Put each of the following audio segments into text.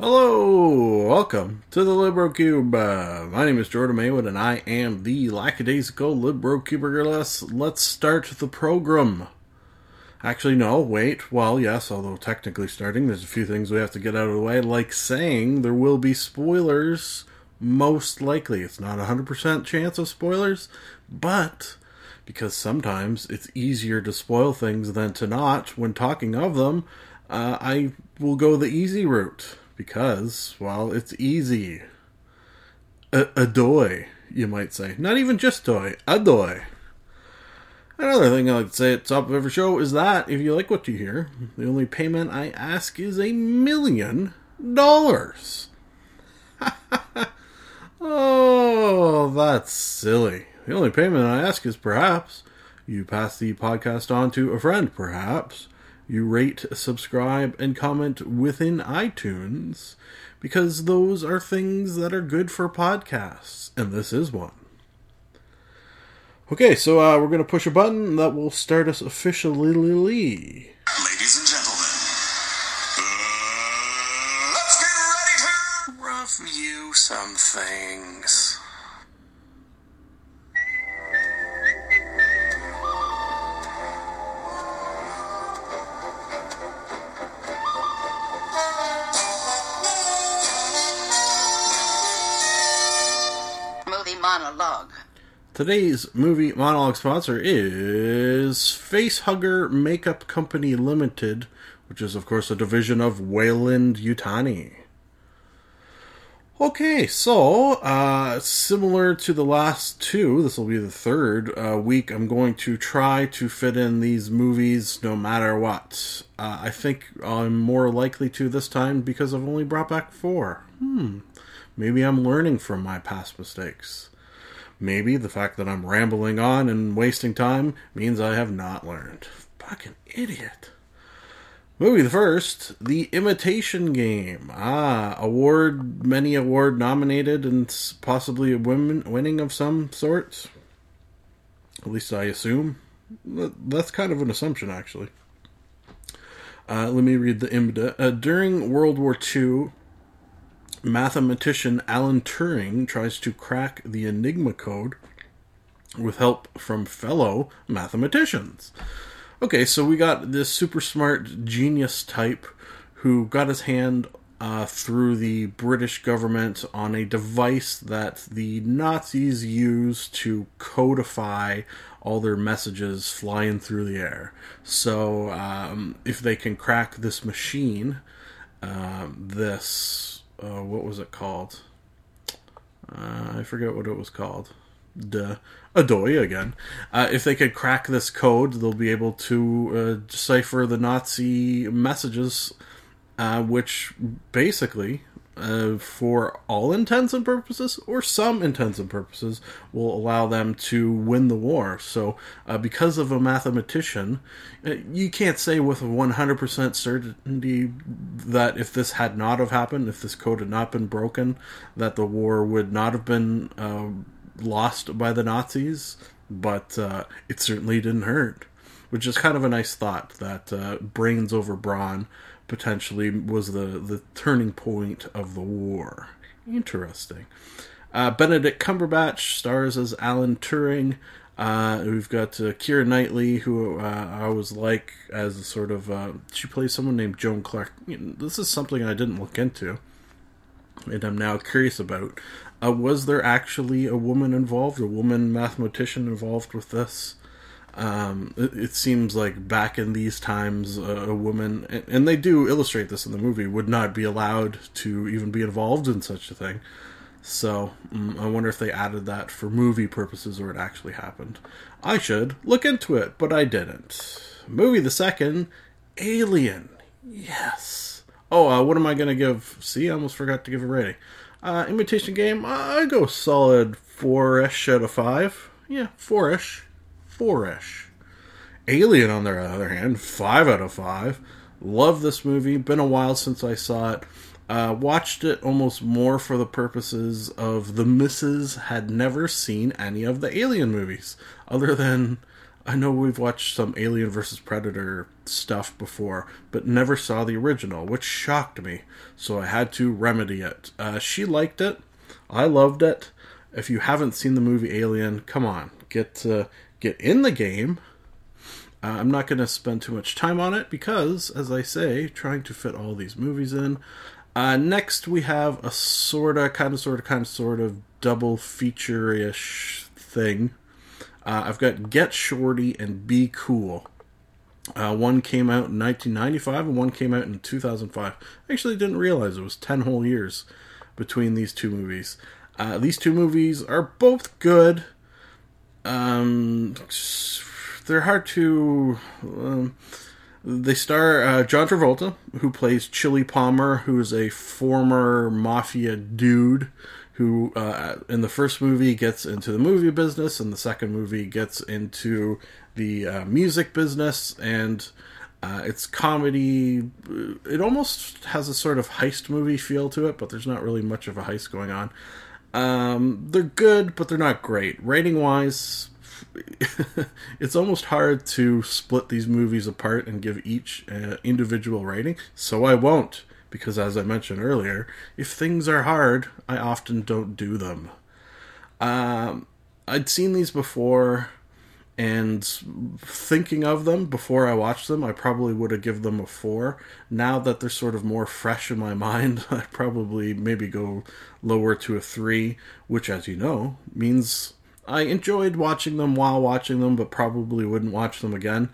Hello, welcome to the LibroCube. Uh, my name is Jordan Maywood, and I am the lackadaisical Libro Cubiculus. Let's start the program. Actually, no, wait. Well, yes, although technically starting, there's a few things we have to get out of the way. Like saying, there will be spoilers, most likely. It's not a 100% chance of spoilers, but because sometimes it's easier to spoil things than to not when talking of them, uh, I will go the easy route because, well, it's easy. A, doy, you might say. Not even just toy, doy. Another thing I like to say at the top of every show is that if you like what you hear, the only payment I ask is a million dollars. oh, that's silly. The only payment I ask is perhaps you pass the podcast on to a friend, perhaps you rate, subscribe, and comment within iTunes because those are things that are good for podcasts, and this is one. Okay, so uh, we're going to push a button that will start us officially. Ladies and gentlemen, uh, let's get ready to review some things. Today's movie monologue sponsor is Facehugger Makeup Company Limited, which is, of course, a division of Weyland-Yutani. Okay, so uh, similar to the last two, this will be the third uh, week. I'm going to try to fit in these movies no matter what. Uh, I think I'm more likely to this time because I've only brought back four. Hmm, maybe I'm learning from my past mistakes. Maybe the fact that I'm rambling on and wasting time means I have not learned. Fucking idiot. Movie the first, The Imitation Game. Ah, award, many award nominated, and possibly a win- winning of some sort. At least I assume. That's kind of an assumption, actually. Uh, let me read the IMDb. Uh, during World War II, mathematician Alan Turing tries to crack the Enigma code with help from fellow mathematicians. Okay, so we got this super smart genius type who got his hand uh, through the British government on a device that the Nazis used to codify all their messages flying through the air. So, um, if they can crack this machine, um, this uh, what was it called? Uh, I forget what it was called. Duh. Adoy again. Uh, if they could crack this code, they'll be able to uh, decipher the Nazi messages, uh, which basically, uh, for all intents and purposes, or some intents and purposes, will allow them to win the war. So, uh, because of a mathematician, uh, you can't say with 100% certainty that if this had not have happened, if this code had not been broken, that the war would not have been uh, lost by the Nazis. But uh, it certainly didn't hurt, which is kind of a nice thought that uh, brains over brawn potentially was the, the turning point of the war. Interesting. Uh, Benedict Cumberbatch stars as Alan Turing. Uh, we've got uh, Keira Knightley, who uh, I was like as a sort of. Uh, she plays someone named Joan Clarke. This is something I didn't look into, and I'm now curious about. Uh, was there actually a woman involved, a woman mathematician involved with this? Um, it, it seems like back in these times, uh, a woman, and, and they do illustrate this in the movie, would not be allowed to even be involved in such a thing. So mm, I wonder if they added that for movie purposes or it actually happened. I should look into it, but I didn't. Movie the second, Alien. Yes. Oh, uh, what am I going to give? See, I almost forgot to give a rating. Uh, imitation game, I go solid four ish out of five. Yeah, four ish, four ish. Alien, on the other hand, five out of five. Love this movie. Been a while since I saw it. Uh, watched it almost more for the purposes of the misses had never seen any of the Alien movies, other than I know we've watched some Alien versus Predator stuff before, but never saw the original, which shocked me. So I had to remedy it. Uh, she liked it. I loved it. If you haven't seen the movie Alien, come on, get uh, get in the game. Uh, I'm not going to spend too much time on it because, as I say, trying to fit all these movies in. Uh, next, we have a sorta, kind of, sorta, kind of, sort of double feature ish thing. Uh, I've got Get Shorty and Be Cool. Uh, one came out in 1995 and one came out in 2005. I actually didn't realize it was 10 whole years between these two movies. Uh, these two movies are both good. Um, they're hard to. Um, they star uh, John Travolta, who plays Chili Palmer, who is a former mafia dude who, uh, in the first movie, gets into the movie business, and the second movie gets into the uh, music business, and uh, it's comedy. It almost has a sort of heist movie feel to it, but there's not really much of a heist going on. Um, they're good, but they're not great. Rating wise, it's almost hard to split these movies apart and give each uh, individual rating, so I won't, because as I mentioned earlier, if things are hard, I often don't do them. Um, I'd seen these before, and thinking of them before I watched them, I probably would have given them a four. Now that they're sort of more fresh in my mind, I probably maybe go lower to a three, which, as you know, means I enjoyed watching them while watching them, but probably wouldn't watch them again.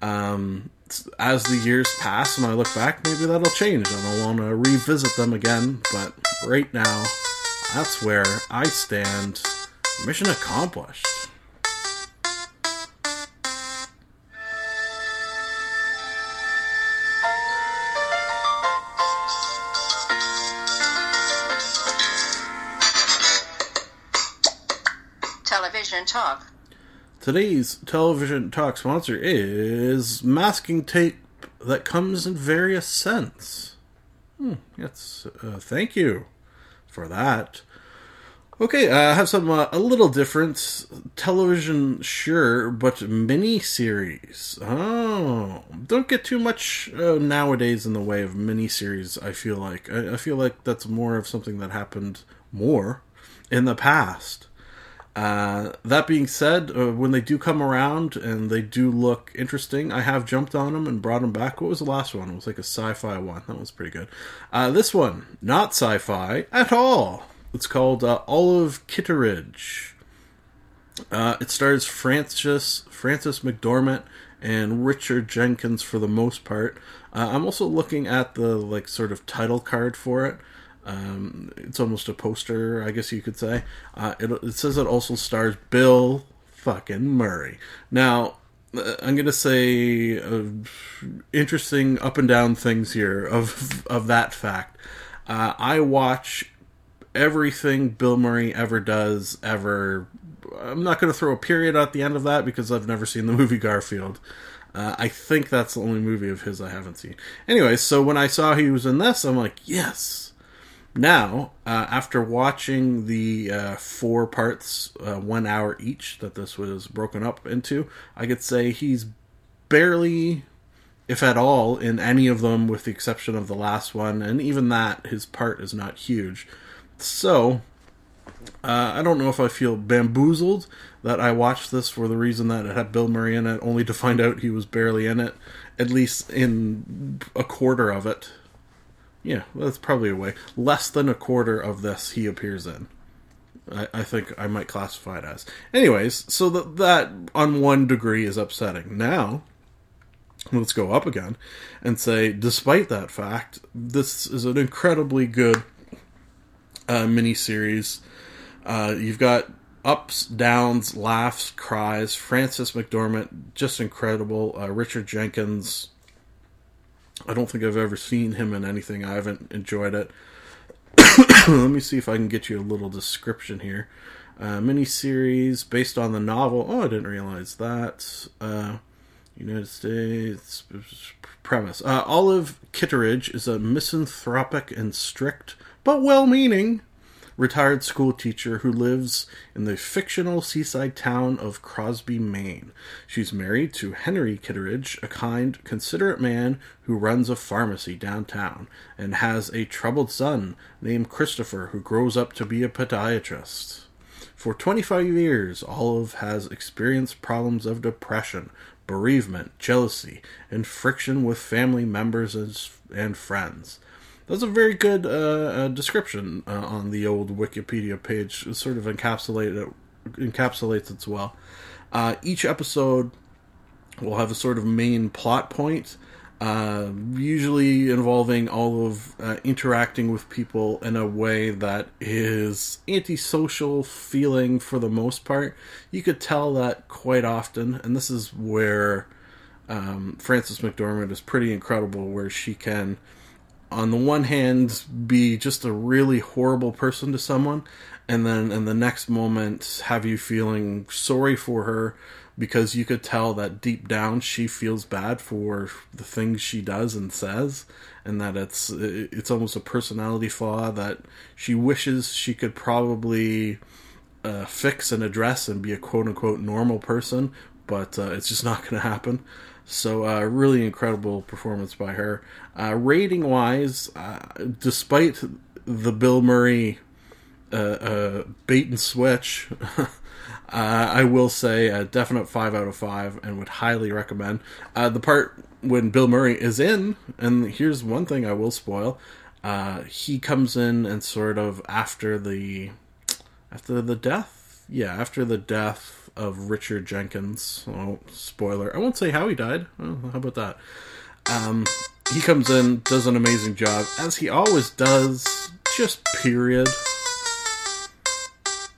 Um, as the years pass and I look back, maybe that'll change and I'll want to revisit them again. But right now, that's where I stand. Mission accomplished. Today's television talk sponsor is masking tape that comes in various scents. Hmm, yes, uh, thank you for that. Okay, uh, I have some uh, a little different television, sure, but mini series. Oh, don't get too much uh, nowadays in the way of mini series. I feel like I, I feel like that's more of something that happened more in the past. Uh, that being said, uh, when they do come around and they do look interesting, I have jumped on them and brought them back. What was the last one? It was like a sci-fi one. That was pretty good. Uh, this one, not sci-fi at all. It's called uh, Olive Kitteridge. Uh, it stars Frances Frances McDormand and Richard Jenkins for the most part. Uh, I'm also looking at the like sort of title card for it. Um, it's almost a poster, I guess you could say. Uh, it, it says it also stars Bill fucking Murray. Now, uh, I'm gonna say uh, interesting up and down things here of of that fact. Uh, I watch everything Bill Murray ever does ever. I'm not gonna throw a period at the end of that because I've never seen the movie Garfield. Uh, I think that's the only movie of his I haven't seen. Anyway, so when I saw he was in this, I'm like, yes. Now, uh, after watching the uh, four parts, uh, one hour each, that this was broken up into, I could say he's barely, if at all, in any of them, with the exception of the last one, and even that, his part is not huge. So, uh, I don't know if I feel bamboozled that I watched this for the reason that it had Bill Murray in it, only to find out he was barely in it, at least in a quarter of it. Yeah, that's probably a way. Less than a quarter of this he appears in. I, I think I might classify it as. Anyways, so that that on one degree is upsetting. Now, let's go up again and say, despite that fact, this is an incredibly good uh, miniseries. Uh, you've got ups, downs, laughs, cries. Frances McDormand, just incredible. Uh, Richard Jenkins, I don't think I've ever seen him in anything. I haven't enjoyed it. Let me see if I can get you a little description here. Uh, miniseries based on the novel. Oh, I didn't realize that. Uh, United States premise. Uh, Olive Kitteridge is a misanthropic and strict, but well-meaning, retired school teacher who lives in the fictional seaside town of Crosby, Maine. She's married to Henry Kitteridge, a kind, considerate man who runs a pharmacy downtown, and has a troubled son named Christopher who grows up to be a podiatrist. For 25 years, Olive has experienced problems of depression, bereavement, jealousy, and friction with family members and friends. That's a very good uh, uh, description uh, on the old Wikipedia page. It sort of encapsulate it, encapsulates it well. Uh, each episode will have a sort of main plot point uh, usually involving all of uh, interacting with people in a way that is antisocial feeling for the most part. You could tell that quite often, and this is where um, Frances McDormand is pretty incredible, where she can, on the one hand, be just a really horrible person to someone, and then in the next moment have you feeling sorry for her because you could tell that deep down she feels bad for the things she does and says and that it's it's almost a personality flaw that she wishes she could probably uh, fix and address and be a quote unquote normal person but uh, it's just not going to happen so uh, really incredible performance by her uh, rating wise uh, despite the bill murray uh, bait and switch Uh, I will say a definite five out of five, and would highly recommend. Uh, the part when Bill Murray is in, and here's one thing I will spoil: uh, he comes in and sort of after the after the death, yeah, after the death of Richard Jenkins. Oh, spoiler! I won't say how he died. How about that? Um, he comes in, does an amazing job, as he always does. Just period.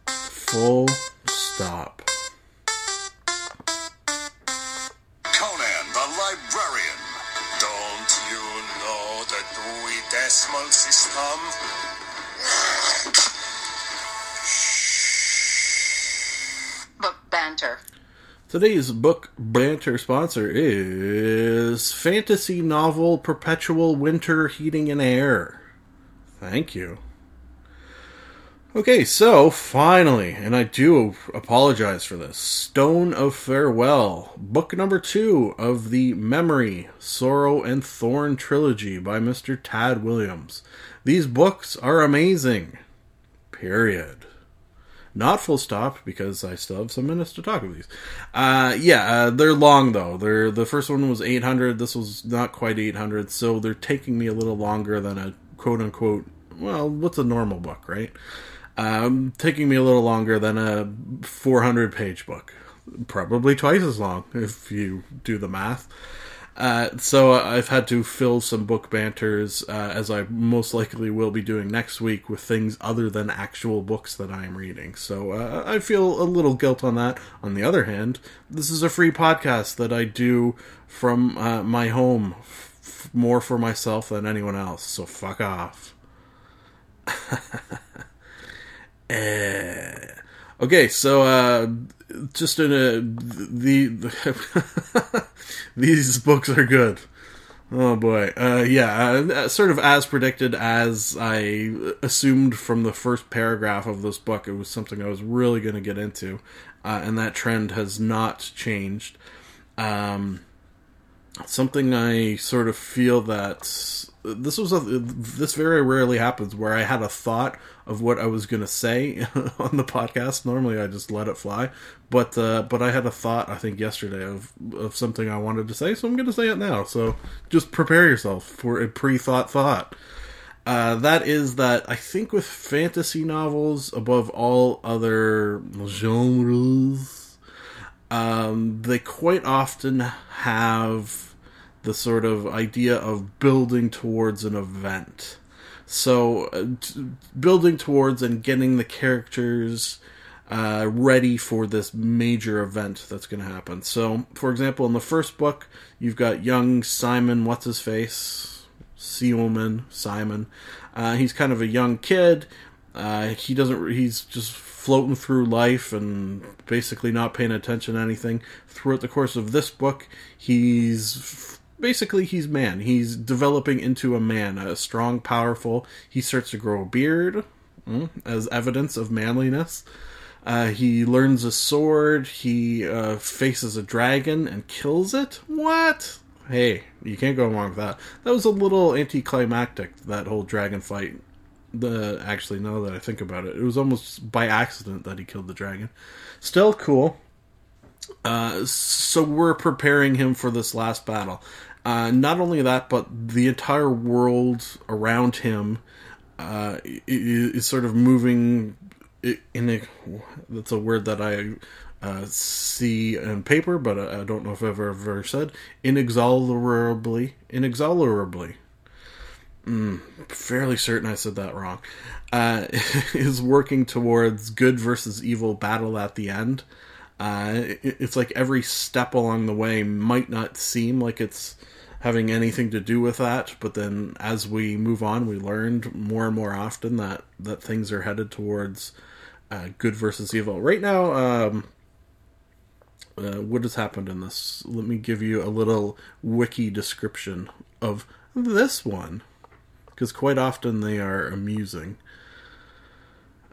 Full stop. Today's book banter sponsor is fantasy novel Perpetual Winter Heating and Air. Thank you. Okay, so finally, and I do apologize for this Stone of Farewell, book number two of the Memory, Sorrow, and Thorn trilogy by Mr. Tad Williams. These books are amazing. Period. Not full stop because I still have some minutes to talk of these. Uh, yeah, uh, they're long though. They're the first one was 800. This was not quite 800, so they're taking me a little longer than a quote unquote. Well, what's a normal book, right? Um, taking me a little longer than a 400 page book. Probably twice as long if you do the math. Uh, so I've had to fill some book banters, uh, as I most likely will be doing next week, with things other than actual books that I am reading. So uh, I feel a little guilt on that. On the other hand, this is a free podcast that I do from uh, my home, f- more for myself than anyone else. So fuck off. Eh. Okay, so uh, just in a the, the these books are good. Oh boy, uh, yeah, uh, sort of as predicted, as I assumed from the first paragraph of this book, it was something I was really going to get into, uh, and that trend has not changed. Um, something I sort of feel that this was a this very rarely happens where I had a thought of what I was to say on the podcast. Normally, I just let it fly, but uh, but I had a thought I think yesterday of of something I wanted to say, so I'm to say it now. So just prepare yourself for a pre-thought thought. Uh, that is that I think with fantasy novels, above all other genres, um, they quite often have the sort of idea of building towards an event. So, uh, t- building towards and getting the characters uh, ready for this major event that's going to happen. So, for example, in the first book, you've got young Simon, what's his face? Seoman, Simon. Uh, he's kind of a young kid. Uh, he doesn't. He's just floating through life and basically not paying attention to anything. Throughout the course of this book, he's basically he's man. He's developing into a man, a strong, powerful. He starts to grow a beard mm, as evidence of manliness. Uh, he learns a sword. He uh, faces a dragon and kills it. What? Hey, you can't go wrong with that. That was a little anticlimactic. That whole dragon fight. The actually, now that I think about it, it was almost by accident that he killed the dragon. Still cool. Uh, so we're preparing him for this last battle. Uh, not only that, but the entire world around him uh, is sort of moving in a. That's a word that I uh, see in paper, but I don't know if I've ever said inexorably. Inexorably. Mm, fairly certain I said that wrong. Uh, is working towards good versus evil battle at the end. Uh, it, it's like every step along the way might not seem like it's having anything to do with that. But then as we move on, we learned more and more often that that things are headed towards uh, good versus evil. Right now, um, uh, what has happened in this? Let me give you a little wiki description of this one, because quite often they are amusing.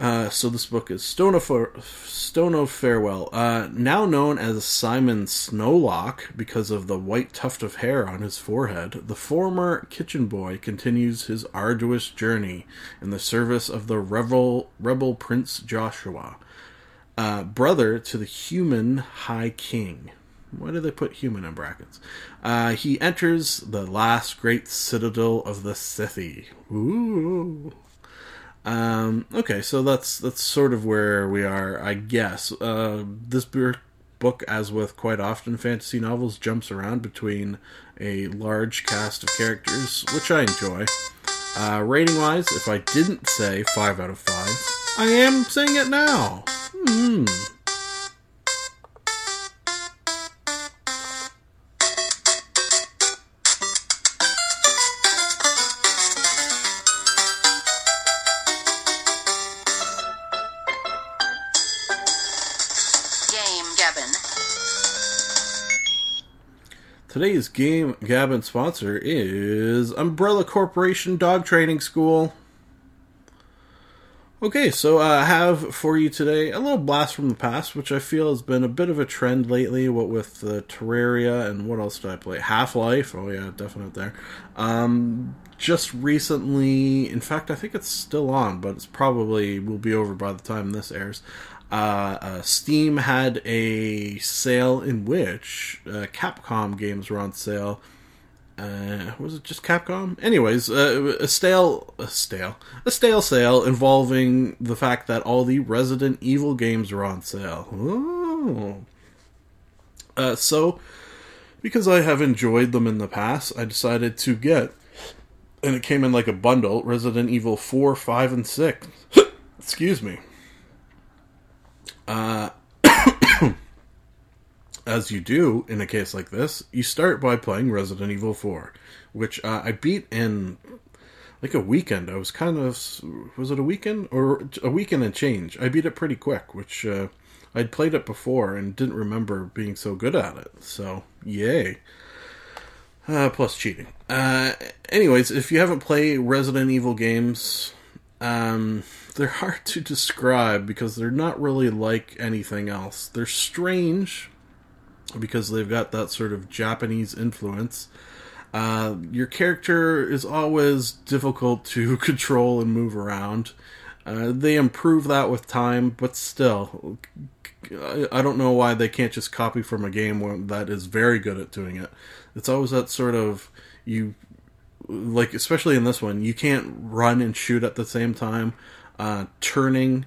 Uh, so this book is Stone of, Stone of Farewell, uh, now known as Simon Snowlock because of the white tuft of hair on his forehead. The former kitchen boy continues his arduous journey in the service of the rebel, rebel Prince Joshua, uh, brother to the human High King. Why do they put human in brackets? Uh, he enters the last great citadel of the Sithi. Ooh. Um, okay, so that's that's sort of where we are, I guess. Uh, this book, as with quite often fantasy novels, jumps around between a large cast of characters, which I enjoy. Uh, rating wise, if I didn't say 5 out of 5, I am saying it now. Hmm. Today's Game Gabbin sponsor is Umbrella Corporation Dog Training School. Okay, so uh, I have for you today a little blast from the past, which I feel has been a bit of a trend lately. What with the Terraria and what else did I play? Half Life. Oh yeah, definite there. Um, just recently, in fact, I think it's still on, but it's probably will be over by the time this airs. Uh, uh, Steam had a sale in which uh, Capcom games were on sale. Uh, was it just Capcom? Anyways, uh, a stale, a stale, a stale sale involving the fact that all the Resident Evil games were on sale. Uh, so, because I have enjoyed them in the past, I decided to get, and it came in like a bundle: Resident Evil Four, Five, and Six. Excuse me. Uh, as you do in a case like this, you start by playing Resident Evil 4, which uh, I beat in like a weekend. I was kind of was it a weekend or a weekend and change? I beat it pretty quick, which uh, I'd played it before and didn't remember being so good at it. So yay! Uh, plus cheating. Uh, anyways, if you haven't played Resident Evil games, um, they're hard to describe because they're not really like anything else. They're strange because they've got that sort of Japanese influence. Uh, your character is always difficult to control and move around. Uh, they improve that with time, but still, I don't know why they can't just copy from a game that is very good at doing it. It's always that sort of you like especially in this one, you can't run and shoot at the same time. Uh, turning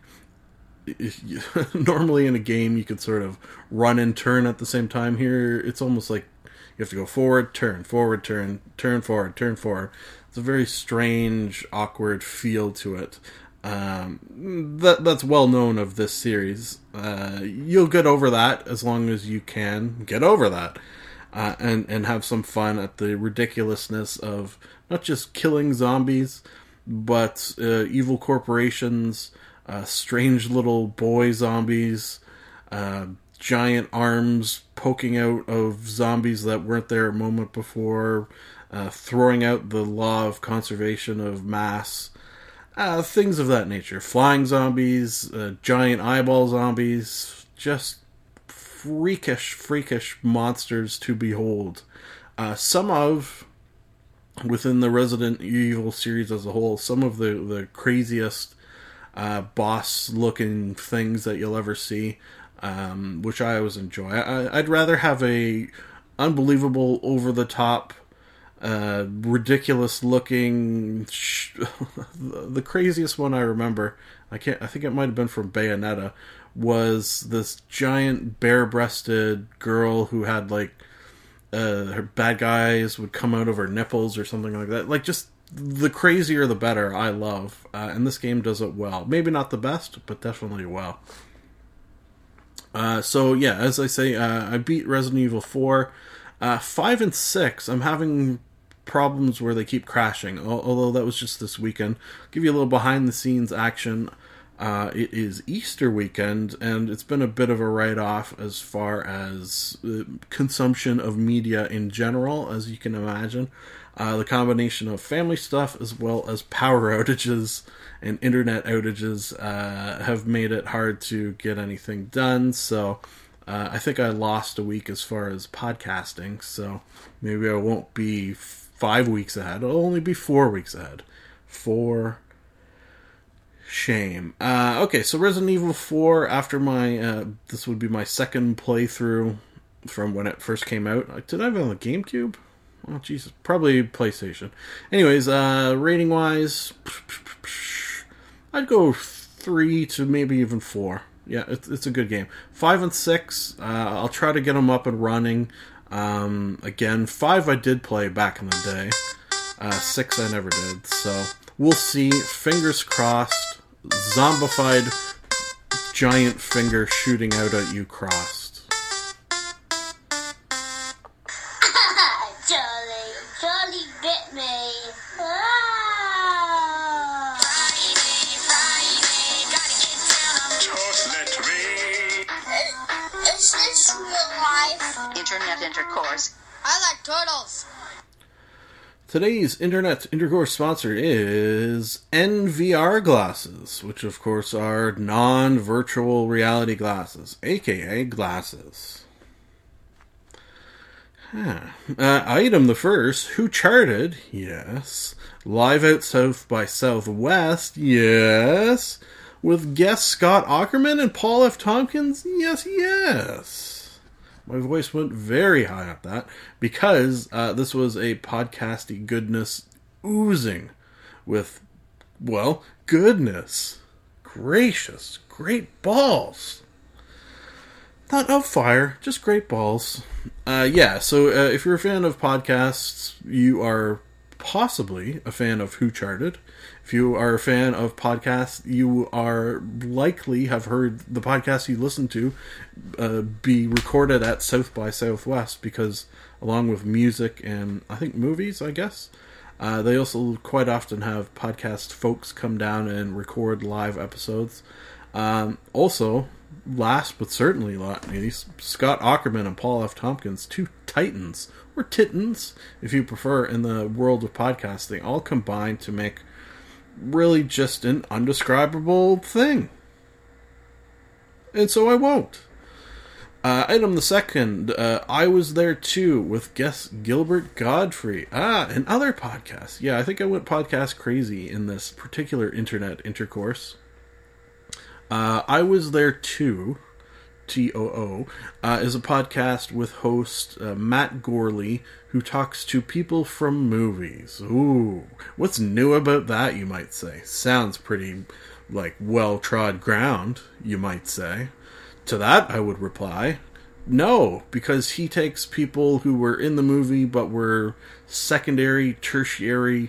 normally in a game you could sort of run and turn at the same time. Here, it's almost like you have to go forward, turn, forward, turn, turn forward, turn forward. It's a very strange, awkward feel to it. Um, that that's well known of this series. Uh, you'll get over that as long as you can get over that, uh, and and have some fun at the ridiculousness of not just killing zombies, but uh, evil corporations, uh, strange little boy zombies, uh, giant arms poking out of zombies that weren't there a moment before, uh, throwing out the law of conservation of mass, uh, things of that nature. Flying zombies, uh, giant eyeball zombies, just freakish, freakish monsters to behold. Some of within the Resident Evil series as a whole, some of the the craziest uh, boss looking things that you'll ever see, um, which I always enjoy. I, I'd rather have a unbelievable, over the top, uh, ridiculous looking. Sh- the craziest one I remember, I can't. I think it might have been from Bayonetta. Was this giant bare breasted girl who had like uh, her bad guys would come out of her nipples or something like that. Like just the crazier the better. I love, uh, and this game does it well. Maybe not the best, but definitely well. Uh, so yeah, as I say, uh, I beat Resident Evil Four, uh, five and six. I'm having problems where they keep crashing. Although that was just this weekend. I'll give you a little behind the scenes action. Uh, it is Easter weekend, and it's been a bit of a write off as far as uh, consumption of media in general, as you can imagine. Uh, the combination of family stuff as well as power outages and internet outages uh, have made it hard to get anything done. So uh, I think I lost a week as far as podcasting. So maybe I won't be five weeks ahead. I'll only be four weeks ahead. Four shame. Uh, okay, so Resident Evil 4, after my, uh, this would be my second playthrough from when it first came out. Did I have it on the GameCube? Oh, Jesus. Probably PlayStation. Anyways, uh, rating wise, I'd go three to maybe even four. Yeah, it's, it's a good game. Five and six, uh, I'll try to get them up and running. Um, again, five I did play back in the day. Uh, six I never did. So we'll see. Fingers crossed. Zombified giant finger shooting out at you crossed. Charlie, Charlie bit me. Ah! Toast let me. Is this real life? Internet intercourse. I like turtles. Today's internet intercourse sponsor is NVR glasses, which of course are non virtual reality glasses, aka glasses. Huh. Uh, item the first Who Charted? Yes. Live out South by Southwest? Yes. With guest Scott Aukerman and Paul F. Tompkins? Yes, yes. My voice went very high at that because uh, this was a podcasty goodness oozing with, well, goodness. Gracious, great balls not of fire, just great balls. Uh, yeah, so uh, if you're a fan of podcasts, you are possibly a fan of Who Charted. If you are a fan of podcasts, you are likely have heard the podcast you listen to uh, be recorded at South by Southwest because, along with music and I think movies, I guess, uh, they also quite often have podcast folks come down and record live episodes. Um, also, last but certainly not least, Scott Aukerman and Paul F. Tompkins, two titans, or titans, if you prefer, in the world of podcasting, all combined to make really just an undescribable thing. And so I won't. Uh, item the second, uh, I was there too with guest Gilbert Gottfried. Ah, and other podcasts. Yeah, I think I went podcast crazy in this particular internet intercourse. Uh, I was there too. T O O uh, is a podcast with host uh, Matt Gourley who talks to people from movies. Ooh, what's new about that? You might say. Sounds pretty like well trod ground. You might say. To that, I would reply, no, because he takes people who were in the movie but were secondary, tertiary,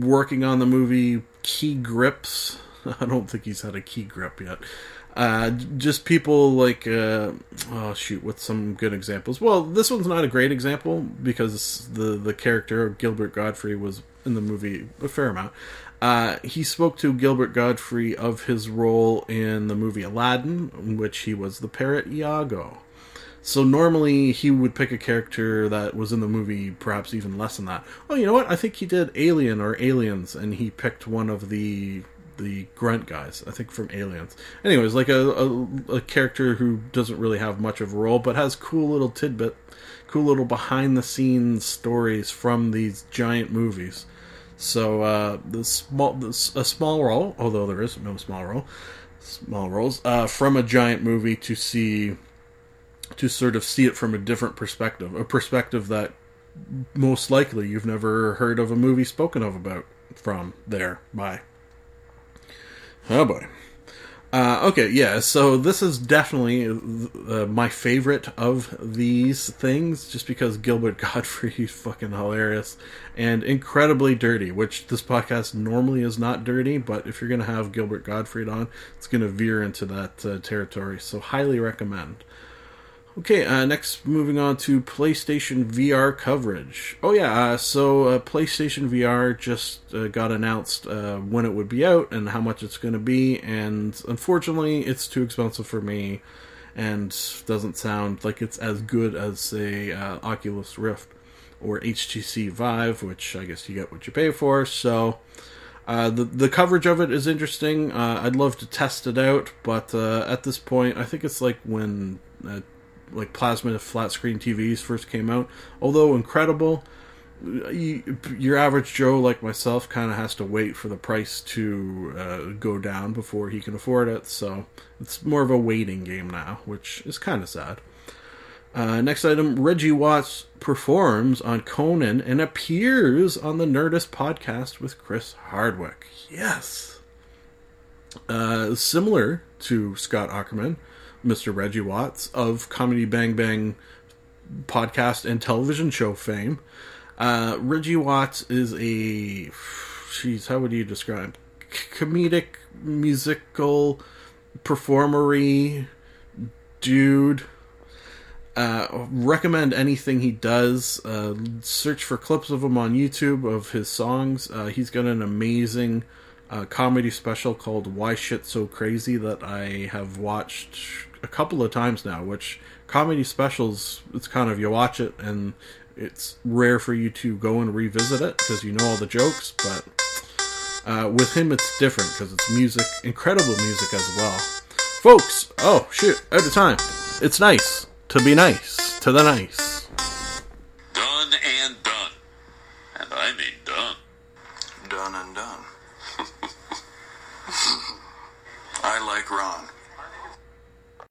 working on the movie key grips I don't think he's had a key grip yet. Uh, just people like, uh, oh shoot, what's some good examples? Well, this one's not a great example because the the character of Gilbert Gottfried was in the movie a fair amount. Uh, he spoke to Gilbert Gottfried of his role in the movie Aladdin, in which he was the parrot Iago. So normally he would pick a character that was in the movie, perhaps even less than that. Oh, you know what? I think he did Alien or Aliens, and he picked one of the the grunt guys. I think from Aliens. Anyways, like a, a, a character who doesn't really have much of a role, but has cool little tidbit, cool little behind the scenes stories from these giant movies. So uh, the small, this, a small role, although there is no small role, small roles uh, from a giant movie to see, to sort of see it from a different perspective, a perspective that most likely you've never heard of a movie spoken of about from there by. Oh boy. Uh, okay, yeah, so this is definitely uh, my favorite of these things, just because Gilbert Gottfried is fucking hilarious and incredibly dirty, which this podcast normally is not dirty, but if you're going to have Gilbert Gottfried on, it's going to veer into that uh, territory, so highly recommend. Okay, uh, next moving on to PlayStation VR coverage. Oh yeah, uh, so uh, PlayStation VR just uh, got announced uh, when it would be out and how much it's going to be, and unfortunately, it's too expensive for me, and doesn't sound like it's as good as a uh, Oculus Rift or HTC Vive, which I guess you get what you pay for. So. the the coverage of it is interesting. I'd love to test it out, but at this point, I think it's like when like plasma flat screen TVs first came out. Although incredible, you, your average Joe like myself kind of has to wait for the price to uh, go down before he can afford it. So it's more of a waiting game now, which is kind of sad. Uh, next item Reggie Watts performs on Conan and appears on the Nerdist podcast with Chris Hardwick. Yes. Uh, similar to Scott Aukerman, Mr. Reggie Watts of Comedy Bang Bang podcast and television show fame. Uh, Reggie Watts is a, jeez, how would you describe? Comedic, musical, performery dude. Uh, recommend anything he does. Uh, search for clips of him on YouTube of his songs. Uh, he's got an amazing uh, comedy special called "Why Shit So Crazy" that I have watched a couple of times now. Which comedy specials, it's kind of you watch it and it's rare for you to go and revisit it because you know all the jokes. But uh, with him, it's different because it's music, incredible music as well. Folks, oh shoot, out of time. It's nice to be nice to the nice. Done and done. And I mean done. Done and done. I like Ron.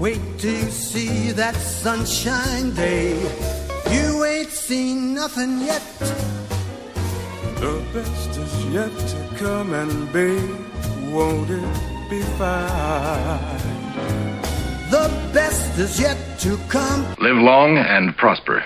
Wait till you see that sunshine day. You ain't seen nothing yet. The best is yet to come, and babe, won't it be fine? The best is yet to come. Live long and prosper.